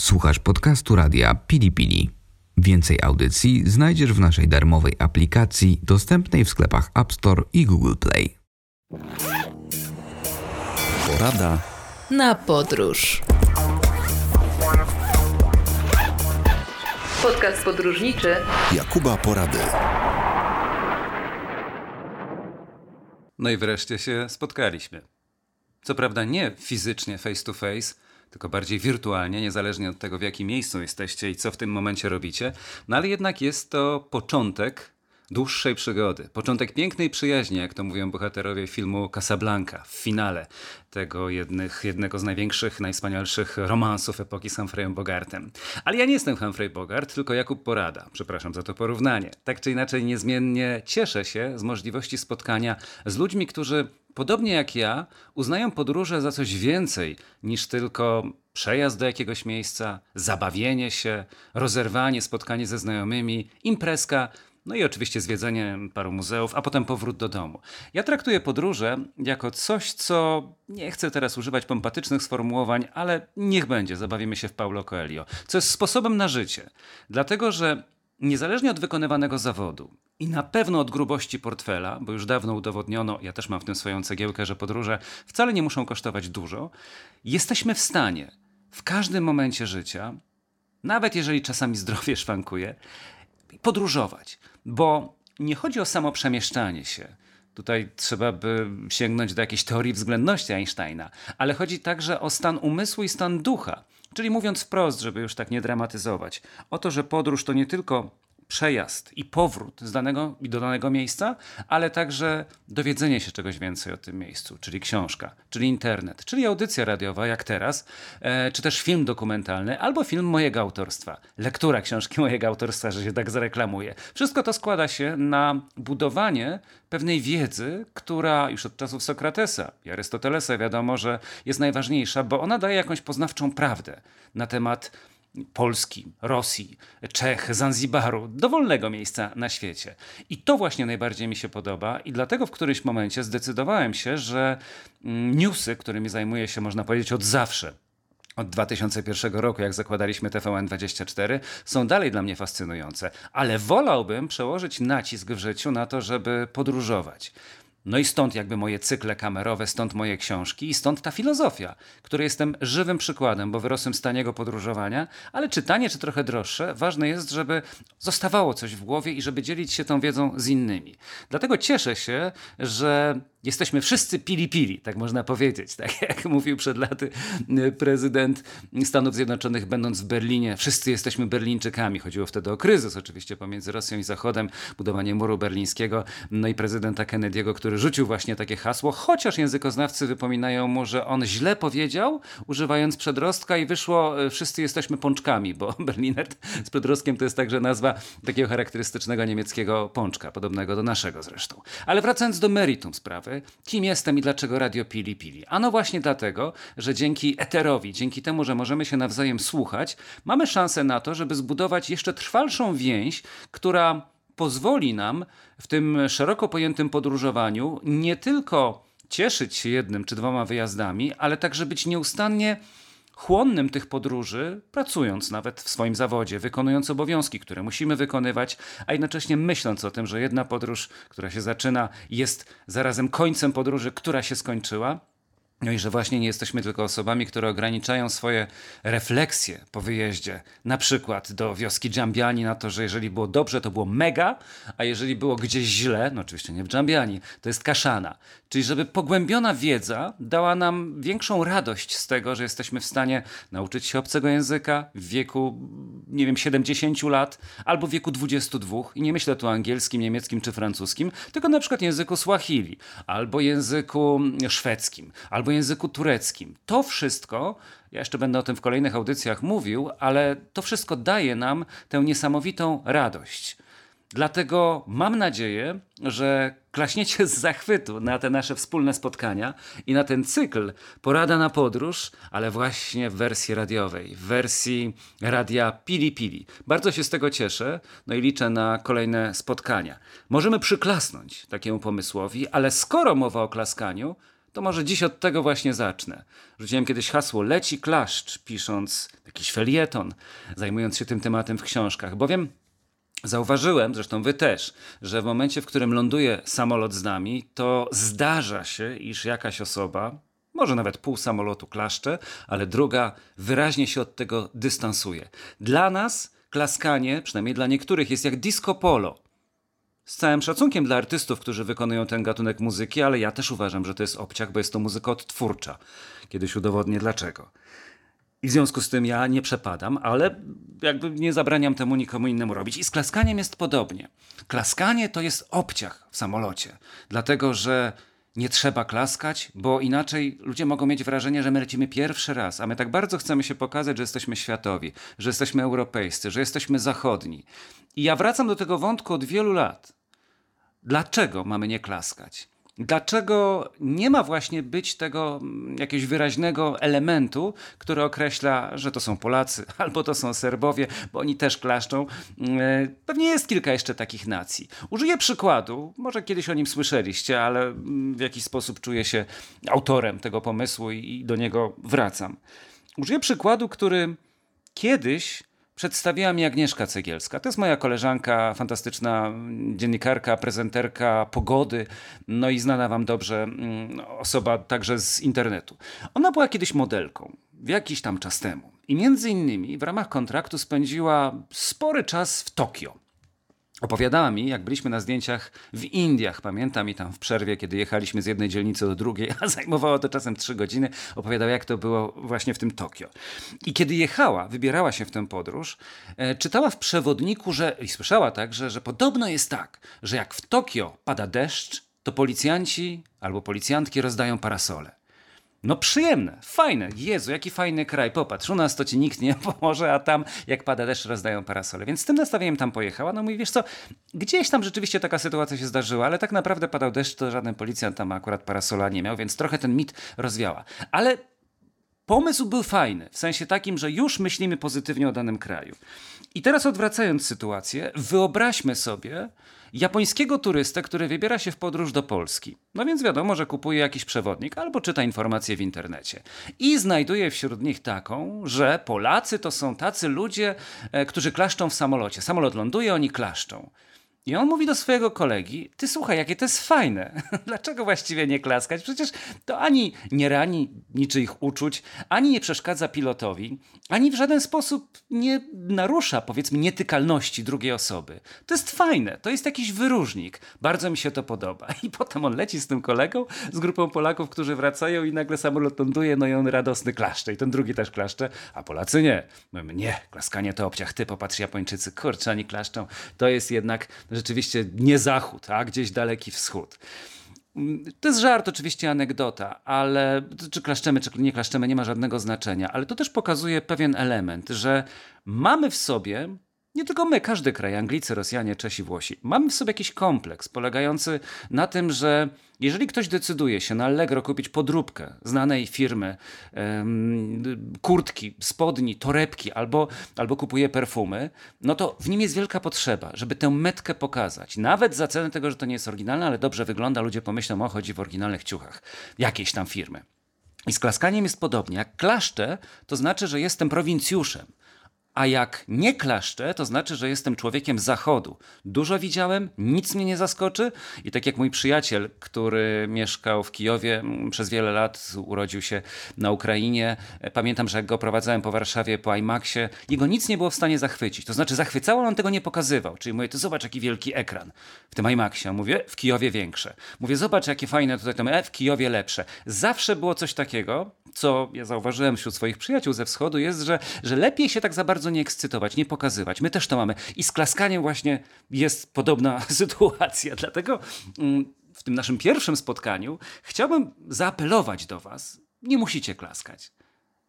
Słuchasz podcastu radia Pili Pili. Więcej audycji znajdziesz w naszej darmowej aplikacji dostępnej w sklepach App Store i Google Play. Porada na podróż. Podcast podróżniczy Jakuba Porady. No i wreszcie się spotkaliśmy. Co prawda nie fizycznie face to face, tylko bardziej wirtualnie, niezależnie od tego, w jakim miejscu jesteście i co w tym momencie robicie. No ale jednak jest to początek dłuższej przygody. Początek pięknej przyjaźni, jak to mówią bohaterowie filmu Casablanca, w finale tego jednych, jednego z największych, najwspanialszych romansów epoki z Humphreyem Bogartem. Ale ja nie jestem Humphrey Bogart, tylko Jakub Porada. Przepraszam za to porównanie. Tak czy inaczej niezmiennie cieszę się z możliwości spotkania z ludźmi, którzy podobnie jak ja, uznają podróże za coś więcej niż tylko przejazd do jakiegoś miejsca, zabawienie się, rozerwanie, spotkanie ze znajomymi, imprezka, no i oczywiście zwiedzenie paru muzeów, a potem powrót do domu. Ja traktuję podróże jako coś, co nie chcę teraz używać pompatycznych sformułowań, ale niech będzie, zabawimy się w Paulo Coelho, co jest sposobem na życie. Dlatego, że niezależnie od wykonywanego zawodu i na pewno od grubości portfela, bo już dawno udowodniono, ja też mam w tym swoją cegiełkę, że podróże wcale nie muszą kosztować dużo, jesteśmy w stanie w każdym momencie życia, nawet jeżeli czasami zdrowie szwankuje, podróżować. Bo nie chodzi o samo przemieszczanie się. Tutaj trzeba by sięgnąć do jakiejś teorii względności Einsteina, ale chodzi także o stan umysłu i stan ducha. Czyli mówiąc wprost, żeby już tak nie dramatyzować, o to, że podróż to nie tylko przejazd i powrót z danego i do danego miejsca, ale także dowiedzenie się czegoś więcej o tym miejscu, czyli książka, czyli internet, czyli audycja radiowa, jak teraz, e, czy też film dokumentalny, albo film mojego autorstwa, lektura książki mojego autorstwa, że się tak zareklamuje. Wszystko to składa się na budowanie pewnej wiedzy, która już od czasów Sokratesa i Arystotelesa wiadomo, że jest najważniejsza, bo ona daje jakąś poznawczą prawdę na temat Polski, Rosji, Czech, Zanzibaru, dowolnego miejsca na świecie. I to właśnie najbardziej mi się podoba, i dlatego w którymś momencie zdecydowałem się, że mm, newsy, którymi zajmuję się, można powiedzieć, od zawsze, od 2001 roku, jak zakładaliśmy TVN24, są dalej dla mnie fascynujące, ale wolałbym przełożyć nacisk w życiu na to, żeby podróżować. No i stąd jakby moje cykle kamerowe, stąd moje książki i stąd ta filozofia, której jestem żywym przykładem, bo wyrosłem z taniego podróżowania, ale czytanie czy trochę droższe, ważne jest, żeby zostawało coś w głowie i żeby dzielić się tą wiedzą z innymi. Dlatego cieszę się, że jesteśmy wszyscy pili-pili, tak można powiedzieć. Tak jak mówił przed laty prezydent Stanów Zjednoczonych, będąc w Berlinie, wszyscy jesteśmy Berlińczykami. Chodziło wtedy o kryzys oczywiście pomiędzy Rosją i Zachodem, budowanie muru berlińskiego, no i prezydenta Kennedy'ego, który rzucił właśnie takie hasło, chociaż językoznawcy wypominają mu, że on źle powiedział, używając przedrostka i wyszło e, wszyscy jesteśmy pączkami, bo Berliner z przedrostkiem to jest także nazwa takiego charakterystycznego niemieckiego pączka, podobnego do naszego zresztą. Ale wracając do meritum sprawy, kim jestem i dlaczego radio Pili Pili. Ano właśnie dlatego, że dzięki eterowi, dzięki temu, że możemy się nawzajem słuchać, mamy szansę na to, żeby zbudować jeszcze trwalszą więź, która pozwoli nam w tym szeroko pojętym podróżowaniu nie tylko cieszyć się jednym czy dwoma wyjazdami, ale także być nieustannie chłonnym tych podróży, pracując nawet w swoim zawodzie, wykonując obowiązki, które musimy wykonywać, a jednocześnie myśląc o tym, że jedna podróż, która się zaczyna, jest zarazem końcem podróży, która się skończyła. No i że właśnie nie jesteśmy tylko osobami, które ograniczają swoje refleksje po wyjeździe, na przykład do wioski Dżambiani, na to, że jeżeli było dobrze, to było mega, a jeżeli było gdzieś źle, no oczywiście nie w Dżambiani, to jest kaszana. Czyli żeby pogłębiona wiedza dała nam większą radość z tego, że jesteśmy w stanie nauczyć się obcego języka w wieku, nie wiem, 70 lat albo w wieku 22. I nie myślę tu angielskim, niemieckim czy francuskim, tylko na przykład języku Swahili, albo języku szwedzkim, albo języku tureckim. To wszystko ja jeszcze będę o tym w kolejnych audycjach mówił, ale to wszystko daje nam tę niesamowitą radość. Dlatego mam nadzieję, że klaśniecie z zachwytu na te nasze wspólne spotkania i na ten cykl Porada na podróż, ale właśnie w wersji radiowej, w wersji radia Pili Pili. Bardzo się z tego cieszę, no i liczę na kolejne spotkania. Możemy przyklasnąć takiemu pomysłowi, ale skoro mowa o klaskaniu, to może dziś od tego właśnie zacznę. Rzuciłem kiedyś hasło leci klaszcz, pisząc jakiś felieton, zajmując się tym tematem w książkach, bowiem Zauważyłem, zresztą wy też, że w momencie, w którym ląduje samolot z nami, to zdarza się, iż jakaś osoba, może nawet pół samolotu klaszcze, ale druga wyraźnie się od tego dystansuje. Dla nas klaskanie, przynajmniej dla niektórych, jest jak disco polo. Z całym szacunkiem dla artystów, którzy wykonują ten gatunek muzyki, ale ja też uważam, że to jest obciach, bo jest to muzyka odtwórcza. Kiedyś udowodnię dlaczego. I w związku z tym ja nie przepadam, ale jakby nie zabraniam temu nikomu innemu robić. I z klaskaniem jest podobnie. Klaskanie to jest obciach w samolocie, dlatego że nie trzeba klaskać, bo inaczej ludzie mogą mieć wrażenie, że my lecimy pierwszy raz, a my tak bardzo chcemy się pokazać, że jesteśmy światowi, że jesteśmy europejscy, że jesteśmy zachodni. I ja wracam do tego wątku od wielu lat. Dlaczego mamy nie klaskać? Dlaczego nie ma właśnie być tego mm, jakiegoś wyraźnego elementu, który określa, że to są Polacy albo to są Serbowie, bo oni też klaszczą? Mm, e, pewnie jest kilka jeszcze takich nacji. Użyję przykładu, może kiedyś o nim słyszeliście, ale mm, w jakiś sposób czuję się autorem tego pomysłu i do niego wracam. Użyję przykładu, który kiedyś przedstawiła mi Agnieszka Cegielska. To jest moja koleżanka, fantastyczna dziennikarka, prezenterka pogody, no i znana wam dobrze mm, osoba także z internetu. Ona była kiedyś modelką, jakiś tam czas temu. I między innymi w ramach kontraktu spędziła spory czas w Tokio. Opowiadała mi, jak byliśmy na zdjęciach w Indiach, pamiętam, i tam w przerwie, kiedy jechaliśmy z jednej dzielnicy do drugiej, a zajmowało to czasem trzy godziny, opowiadała, jak to było właśnie w tym Tokio. I kiedy jechała, wybierała się w tę podróż, e, czytała w przewodniku, że, i słyszała także, że podobno jest tak, że jak w Tokio pada deszcz, to policjanci albo policjantki rozdają parasole. No przyjemne, fajne. Jezu, jaki fajny kraj. Popatrz, u nas to ci nikt nie pomoże, a tam jak pada deszcz rozdają parasole. Więc z tym nastawieniem tam pojechała. No mówi, wiesz co, gdzieś tam rzeczywiście taka sytuacja się zdarzyła, ale tak naprawdę padał deszcz, to żaden policjant tam akurat parasola nie miał, więc trochę ten mit rozwiała. Ale pomysł był fajny, w sensie takim, że już myślimy pozytywnie o danym kraju. I teraz odwracając sytuację, wyobraźmy sobie, japońskiego turystę, który wybiera się w podróż do Polski. No więc wiadomo, że kupuje jakiś przewodnik albo czyta informacje w internecie. I znajduje wśród nich taką, że Polacy to są tacy ludzie, e, którzy klaszczą w samolocie. Samolot ląduje, oni klaszczą. I on mówi do swojego kolegi: Ty słuchaj, jakie to jest fajne. Dlaczego właściwie nie klaskać? Przecież to ani nie rani niczyich uczuć, ani nie przeszkadza pilotowi, ani w żaden sposób nie narusza, powiedzmy, nietykalności drugiej osoby. To jest fajne, to jest jakiś wyróżnik. Bardzo mi się to podoba. I potem on leci z tym kolegą, z grupą Polaków, którzy wracają, i nagle samolot ląduje, no i on radosny klaszcze. I ten drugi też klaszcze, a Polacy nie. Mówimy, nie, klaskanie to obciach. Ty popatrz, Japończycy, kurczę, oni klaszczą. To jest jednak rzeczywiście nie zachód, a gdzieś daleki wschód. To jest żart, oczywiście anegdota, ale czy klaszczemy, czy nie klaszczemy, nie ma żadnego znaczenia, ale to też pokazuje pewien element, że mamy w sobie nie tylko my, każdy kraj, Anglicy, Rosjanie, Czesi, Włosi, mamy w sobie jakiś kompleks polegający na tym, że jeżeli ktoś decyduje się na Allegro kupić podróbkę znanej firmy, kurtki, spodni, torebki albo, albo kupuje perfumy, no to w nim jest wielka potrzeba, żeby tę metkę pokazać. Nawet za cenę tego, że to nie jest oryginalne, ale dobrze wygląda, ludzie pomyślą, o chodzi w oryginalnych ciuchach jakiejś tam firmy. I z klaskaniem jest podobnie. Jak klaszczę, to znaczy, że jestem prowincjuszem. A jak nie klaszczę, to znaczy, że jestem człowiekiem zachodu. Dużo widziałem, nic mnie nie zaskoczy. I tak jak mój przyjaciel, który mieszkał w Kijowie mm, przez wiele lat, urodził się na Ukrainie. E, pamiętam, że jak go prowadzałem po Warszawie, po IMAXie, jego nic nie było w stanie zachwycić. To znaczy zachwycało, ale on tego nie pokazywał. Czyli mówię, to zobacz jaki wielki ekran w tym IMAXie. Mówię, w Kijowie większe. Mówię, zobacz jakie fajne tutaj to, e, w Kijowie lepsze. Zawsze było coś takiego, co ja zauważyłem wśród swoich przyjaciół ze wschodu, jest, że, że lepiej się tak za bardzo nie ekscytować, nie pokazywać. My też to mamy. I z klaskaniem właśnie jest podobna sytuacja. Dlatego mm, w tym naszym pierwszym spotkaniu chciałbym zaapelować do Was. Nie musicie klaskać.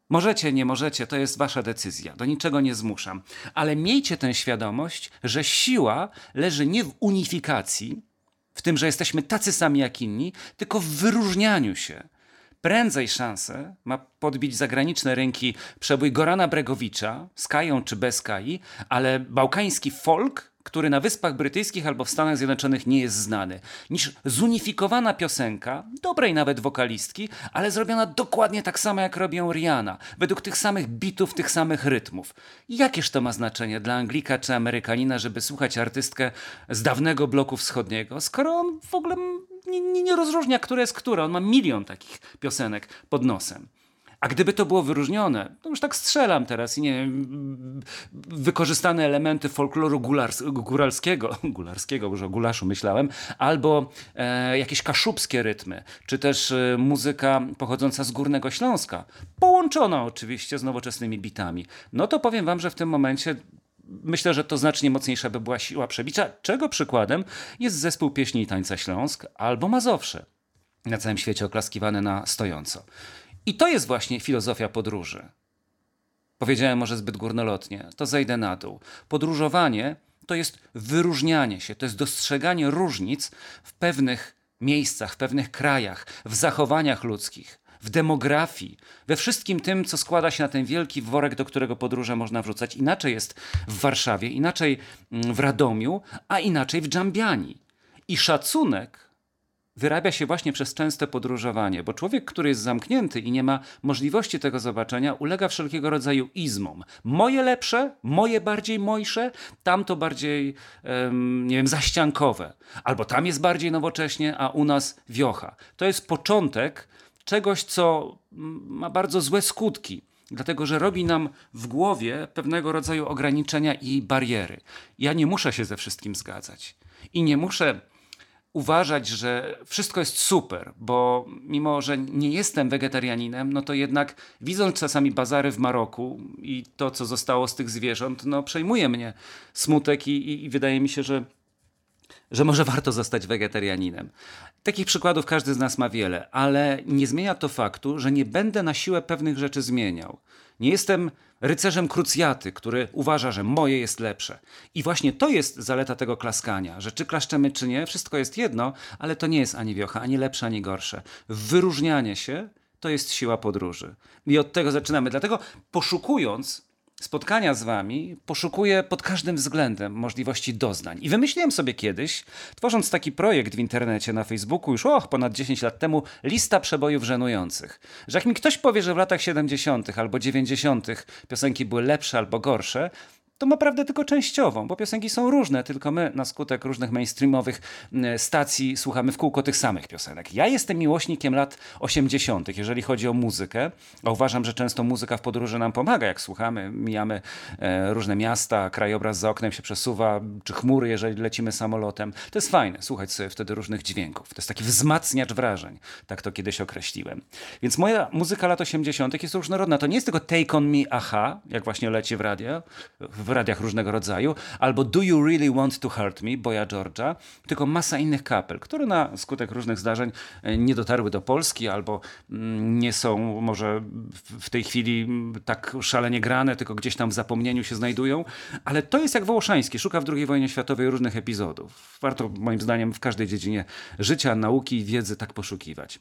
Możecie, nie możecie, to jest wasza decyzja, do niczego nie zmuszam. Ale miejcie tę świadomość, że siła leży nie w unifikacji, w tym, że jesteśmy tacy sami jak inni, tylko w wyróżnianiu się prędzej szansę ma podbić zagraniczne rynki przebój Gorana Bregowicza z Kają czy bez Kai, ale bałkański folk, który na Wyspach Brytyjskich albo w Stanach Zjednoczonych nie jest znany, niż zunifikowana piosenka, dobrej nawet wokalistki, ale zrobiona dokładnie tak samo jak robi ją Rihanna, według tych samych bitów, tych samych rytmów. Jakież to ma znaczenie dla Anglika czy Amerykanina, żeby słuchać artystkę z dawnego bloku wschodniego, skoro on w ogóle nie, nie, nie rozróżnia, które jest które. On ma milion takich piosenek pod nosem. A gdyby to było wyróżnione, to już tak strzelam teraz i nie wiem, wykorzystane elementy folkloru gulars, góralskiego, gularskiego, już o gulaszu myślałem, albo e, jakieś kaszubskie rytmy, czy też e, muzyka pochodząca z Górnego Śląska, połączona oczywiście z nowoczesnymi bitami, no to powiem wam, że w tym momencie myślę, że to znacznie mocniejsza by była siła przebicia, czego przykładem jest zespół pieśni i tańca Śląsk albo Mazowsze, na całym świecie oklaskiwane na stojąco. I to jest właśnie filozofia podróży. Powiedziałem może zbyt górnolotnie, to zejdę na dół. Podróżowanie to jest wyróżnianie się, to jest dostrzeganie różnic w pewnych miejscach, w pewnych krajach, w zachowaniach ludzkich, w demografii, we wszystkim tym, co składa się na ten wielki worek, do którego podróże można wrzucać. Inaczej jest w Warszawie, inaczej mm, w Radomiu, a inaczej w Dżambiani. I szacunek wyrabia się właśnie przez częste podróżowanie, bo człowiek, który jest zamknięty i nie ma możliwości tego zobaczenia, ulega wszelkiego rodzaju izmom. Moje lepsze, moje bardziej mojsze, tamto bardziej, um, nie wiem, zaściankowe. Albo tam jest bardziej nowocześnie, a u nas wiocha. To jest początek czegoś, co ma bardzo złe skutki. Dlatego, że robi nam w głowie pewnego rodzaju ograniczenia i bariery. Ja nie muszę się ze wszystkim zgadzać. I nie muszę uważać, że wszystko jest super, bo mimo, że nie jestem wegetarianinem, no to jednak widząc czasami bazary w Maroku i to, co zostało z tych zwierząt, no przejmuje mnie smutek i, i, i wydaje mi się, że że może warto zostać wegetarianinem. Takich przykładów każdy z nas ma wiele, ale nie zmienia to faktu, że nie będę na siłę pewnych rzeczy zmieniał. Nie jestem rycerzem krucjaty, który uważa, że moje jest lepsze. I właśnie to jest zaleta tego klaskania, że czy klaszczemy, czy nie, wszystko jest jedno, ale to nie jest ani wiocha, ani lepsze, ani gorsze. Wyróżnianie się to jest siła podróży. I od tego zaczynamy. Dlatego poszukując spotkania z wami poszukuję pod każdym względem możliwości doznań. I wymyśliłem sobie kiedyś, tworząc taki projekt w internecie na Facebooku już och, ponad 10 lat temu, lista przebojów żenujących. Że jak mi ktoś powie, że w latach 70. albo 90. piosenki były lepsze albo gorsze, to ma prawdę tylko częściową, bo piosenki są różne, tylko my na skutek różnych mainstreamowych stacji słuchamy w kółko tych samych piosenek. Ja jestem miłośnikiem lat 80., jeżeli chodzi o muzykę, a uważam, że często muzyka w podróży nam pomaga, jak słuchamy, mijamy e, różne miasta, krajobraz za oknem się przesuwa, czy chmury, jeżeli lecimy samolotem. To jest fajne, słuchać sobie wtedy różnych dźwięków. To jest taki wzmacniacz wrażeń, tak to kiedyś określiłem. Więc moja muzyka lat 80. jest różnorodna. To nie jest tylko Take On Me, aha, jak właśnie leci w radio, w w radiach różnego rodzaju, albo Do You Really Want to Hurt Me, Boya Georgia, tylko masa innych kapel, które na skutek różnych zdarzeń e, nie dotarły do Polski, albo mm, nie są może w tej chwili mm, tak szalenie grane, tylko gdzieś tam w zapomnieniu się znajdują, ale to jest jak Wołoszański, szuka w II wojnie światowej różnych epizodów. Warto moim zdaniem w każdej dziedzinie życia, nauki i wiedzy tak poszukiwać.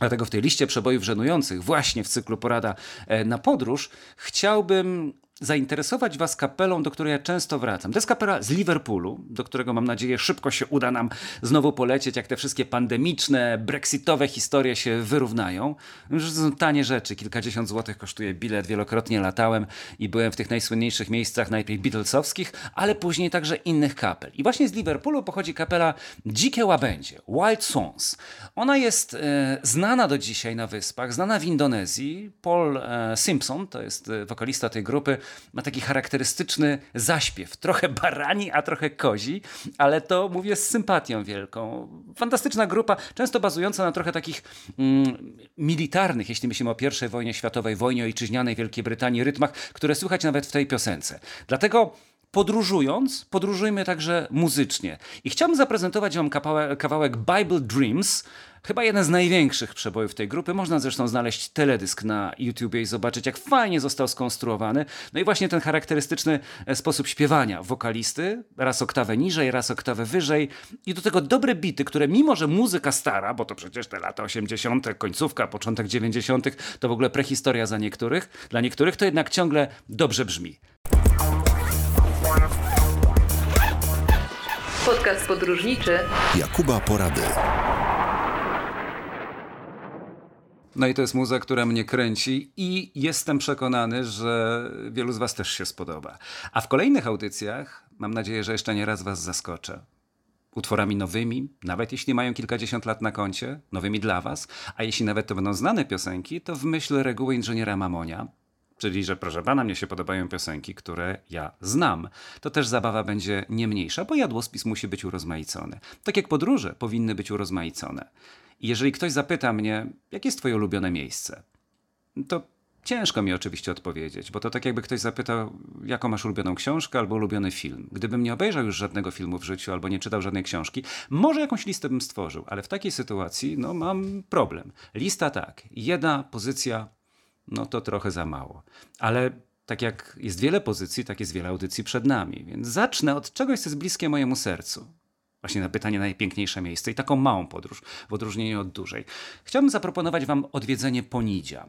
Dlatego w tej liście przebojów żenujących, właśnie w cyklu Porada e, na podróż, chciałbym zainteresować Was kapelą, do której ja często wracam. To jest kapela z Liverpoolu, do którego mam nadzieję szybko się uda nam znowu polecieć, jak te wszystkie pandemiczne, brexitowe historie się wyrównają. To są tanie rzeczy, kilkadziesiąt złotych kosztuje bilet, wielokrotnie latałem i byłem w tych najsłynniejszych miejscach, najpierw Beatlesowskich, ale później także innych kapel. I właśnie z Liverpoolu pochodzi kapela Dzikie Łabędzie, Wild Songs. Ona jest e, znana do dzisiaj na wyspach, znana w Indonezji. Paul e, Simpson, to jest e, wokalista tej grupy, ma taki charakterystyczny zaśpiew. Trochę barani, a trochę kozi, ale to mówię z sympatią wielką. Fantastyczna grupa, często bazująca na trochę takich mm, militarnych, jeśli myślimy o I wojnie światowej, wojnie ojczyźnianej Wielkiej Brytanii, rytmach, które słychać nawet w tej piosence. Dlatego podróżując, podróżujmy także muzycznie. I chciałbym zaprezentować Wam kawałek Bible Dreams, chyba jeden z największych przebojów tej grupy. Można zresztą znaleźć teledysk na YouTubie i zobaczyć, jak fajnie został skonstruowany. No i właśnie ten charakterystyczny e, sposób śpiewania wokalisty, raz oktawę niżej, raz oktawę wyżej i do tego dobre bity, które mimo, że muzyka stara, bo to przecież te lata 80., końcówka, początek 90., to w ogóle prehistoria za niektórych, dla niektórych to jednak ciągle dobrze brzmi. Podcast podróżniczy Jakuba Porady. No i to jest muza, która mnie kręci i jestem przekonany, że wielu z Was też się spodoba. A w kolejnych audycjach mam nadzieję, że jeszcze nie raz Was zaskoczę. Utworami nowymi, nawet jeśli mają kilkadziesiąt lat na koncie, nowymi dla Was, a jeśli nawet to będą znane piosenki, to w myśl reguły inżyniera Mamonia, czyli że proszę pana, mnie się podobają piosenki, które ja znam. To też zabawa będzie nie mniejsza, bo jadłospis musi być urozmaicony. Tak jak podróże powinny być urozmaicone. I jeżeli ktoś zapyta mnie, jakie jest twoje ulubione miejsce, to ciężko mi oczywiście odpowiedzieć, bo to tak jakby ktoś zapytał, jaką masz ulubioną książkę albo ulubiony film. Gdybym nie obejrzał już żadnego filmu w życiu albo nie czytał żadnej książki, może jakąś listę bym stworzył, ale w takiej sytuacji no, mam problem. Lista tak, jedna pozycja, no to trochę za mało. Ale tak jak jest wiele pozycji, tak jest wiele audycji przed nami, więc zacznę od czegoś, co jest bliskie mojemu sercu. Właśnie na pytanie najpiękniejsze miejsce i taką małą podróż, w odróżnieniu od dużej. Chciałbym zaproponować wam odwiedzenie Ponidzia.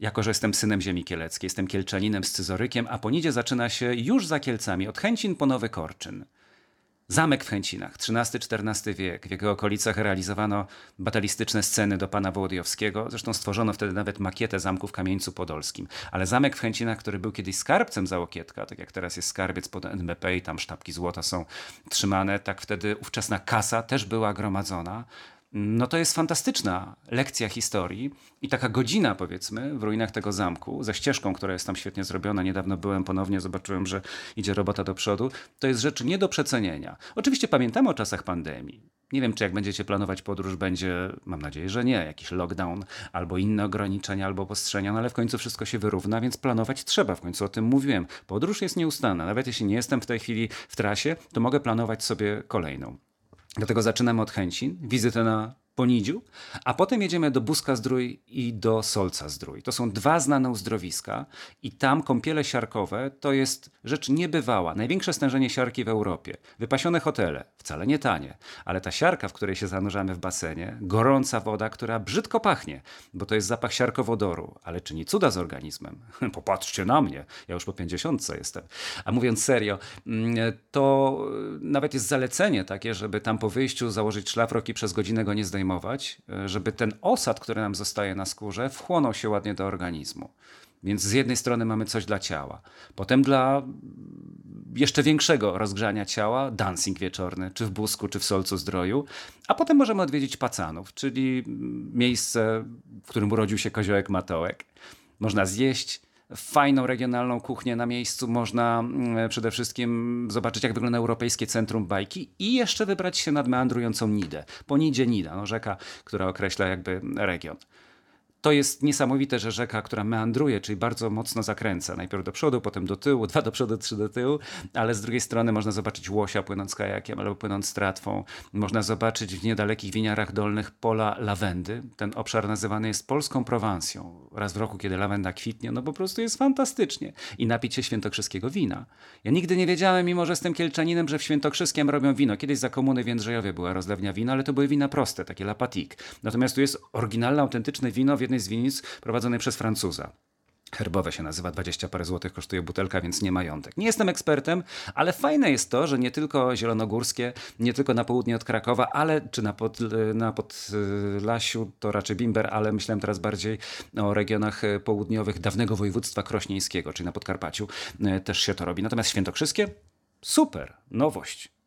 Jako, że jestem synem ziemi kieleckiej, jestem kielczaninem z Cyzorykiem, a Ponidzie zaczyna się już za Kielcami, od Chęcin po Nowy Korczyn. Zamek w Chęcinach, XIII-XIV wiek. W jego okolicach realizowano batalistyczne sceny do pana Wołodyjowskiego. Zresztą stworzono wtedy nawet makietę zamku w Kamieńcu Podolskim. Ale zamek w Chęcinach, który był kiedyś skarbcem Załokietka, tak jak teraz jest skarbiec pod NBP i tam sztabki złota są trzymane, tak wtedy ówczesna kasa też była gromadzona. No to jest fantastyczna lekcja historii i taka godzina, powiedzmy, w ruinach tego zamku, ze ścieżką, która jest tam świetnie zrobiona. Niedawno byłem ponownie, zobaczyłem, że idzie robota do przodu. To jest rzecz nie do przecenienia. Oczywiście pamiętamy o czasach pandemii. Nie wiem, czy jak będziecie planować podróż, będzie, mam nadzieję, że nie, jakiś lockdown, albo inne ograniczenia, albo postrzenia, no ale w końcu wszystko się wyrówna, więc planować trzeba. W końcu o tym mówiłem. Podróż jest nieustanna. Nawet jeśli nie jestem w tej chwili w trasie, to mogę planować sobie kolejną. Dlatego zaczynamy od Chęcin, wizytę na Ponidziu, a potem jedziemy do Buska Zdrój i do Solca Zdrój. To są dwa znane uzdrowiska i tam kąpiele siarkowe to jest rzecz niebywała. Największe stężenie siarki w Europie. Wypasione hotele, wcale nie tanie, ale ta siarka, w której się zanurzamy w basenie, gorąca woda, która brzydko pachnie, bo to jest zapach siarkowodoru, ale czyni cuda z organizmem. Popatrzcie na mnie, ja już po pięćdziesiątce jestem. A mówiąc serio, mm, to nawet jest zalecenie takie, żeby tam po wyjściu założyć szlafrok i przez godzinę go nie zdejmować E, żeby ten osad, który nam zostaje na skórze, wchłonął się ładnie do organizmu. Więc z jednej strony mamy coś dla ciała, potem dla jeszcze większego rozgrzania ciała, dancing wieczorny, czy w Busku, czy w Solcu Zdroju, a potem możemy odwiedzić Pacanów, czyli miejsce, w którym urodził się koziołek Matołek. Można zjeść, fajną regionalną kuchnię na miejscu. Można mm, przede wszystkim zobaczyć, jak wygląda europejskie centrum bajki i jeszcze wybrać się nad meandrującą Nidę. Po Nidzie Nida, no rzeka, która określa jakby region to jest niesamowite, że rzeka, która meandruje, czyli bardzo mocno zakręca, najpierw do przodu, potem do tyłu, dwa do przodu, trzy do tyłu, ale z drugiej strony można zobaczyć łosia płynąc kajakiem albo płynąc tratwą. Można zobaczyć w niedalekich winiarach dolnych pola lawendy. Ten obszar nazywany jest polską Prowansją. Raz w roku, kiedy lawenda kwitnie, no po prostu jest fantastycznie. I napić się świętokrzyskiego wina. Ja nigdy nie wiedziałem, mimo że jestem kielczaninem, że w świętokrzyskiem robią wino. Kiedyś za komuny w Jędrzejowie była rozlewnia wina, ale to były wina proste, takie lapatik. Natomiast tu jest oryginalne, autentyczne wino jednej z winnic prowadzonej przez Francuza. Herbowe się nazywa, 20 parę złotych kosztuje butelka, więc nie majątek. Nie jestem ekspertem, ale fajne jest to, że nie tylko zielonogórskie, nie tylko na południe od Krakowa, ale czy na, pod, na Podlasiu to raczej Bimber, ale myślałem teraz bardziej o regionach południowych dawnego województwa krośnieńskiego, czyli na Podkarpaciu e, też się to robi. Natomiast świętokrzyskie? Super, nowość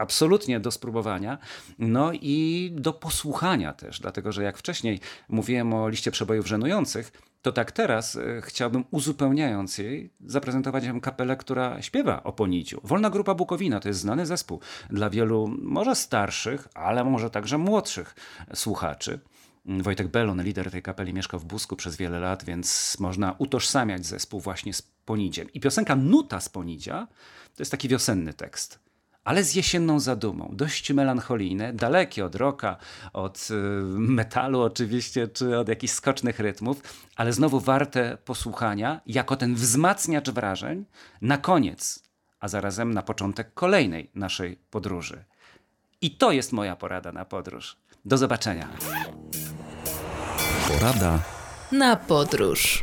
absolutnie do spróbowania, no i do posłuchania też, dlatego że jak wcześniej mówiłem o liście przebojów żenujących, to tak teraz e, chciałbym, uzupełniając jej, zaprezentować wam kapelę, która śpiewa o poniciu. Wolna Grupa Bukowina to jest znany zespół dla wielu, może starszych, ale może także młodszych słuchaczy. Wojtek Belon, lider tej kapeli, mieszkał w Busku przez wiele lat, więc można utożsamiać zespół właśnie z Ponidziem. I piosenka Nuta z Ponidzia to jest taki wiosenny tekst ale z jesienną zadumą, dość melancholijne, dalekie od rocka, od y, metalu oczywiście, czy od jakichś skocznych rytmów, ale znowu warte posłuchania, jako ten wzmacniacz wrażeń na koniec, a zarazem na początek kolejnej naszej podróży. I to jest moja porada na podróż. Do zobaczenia. Porada na podróż.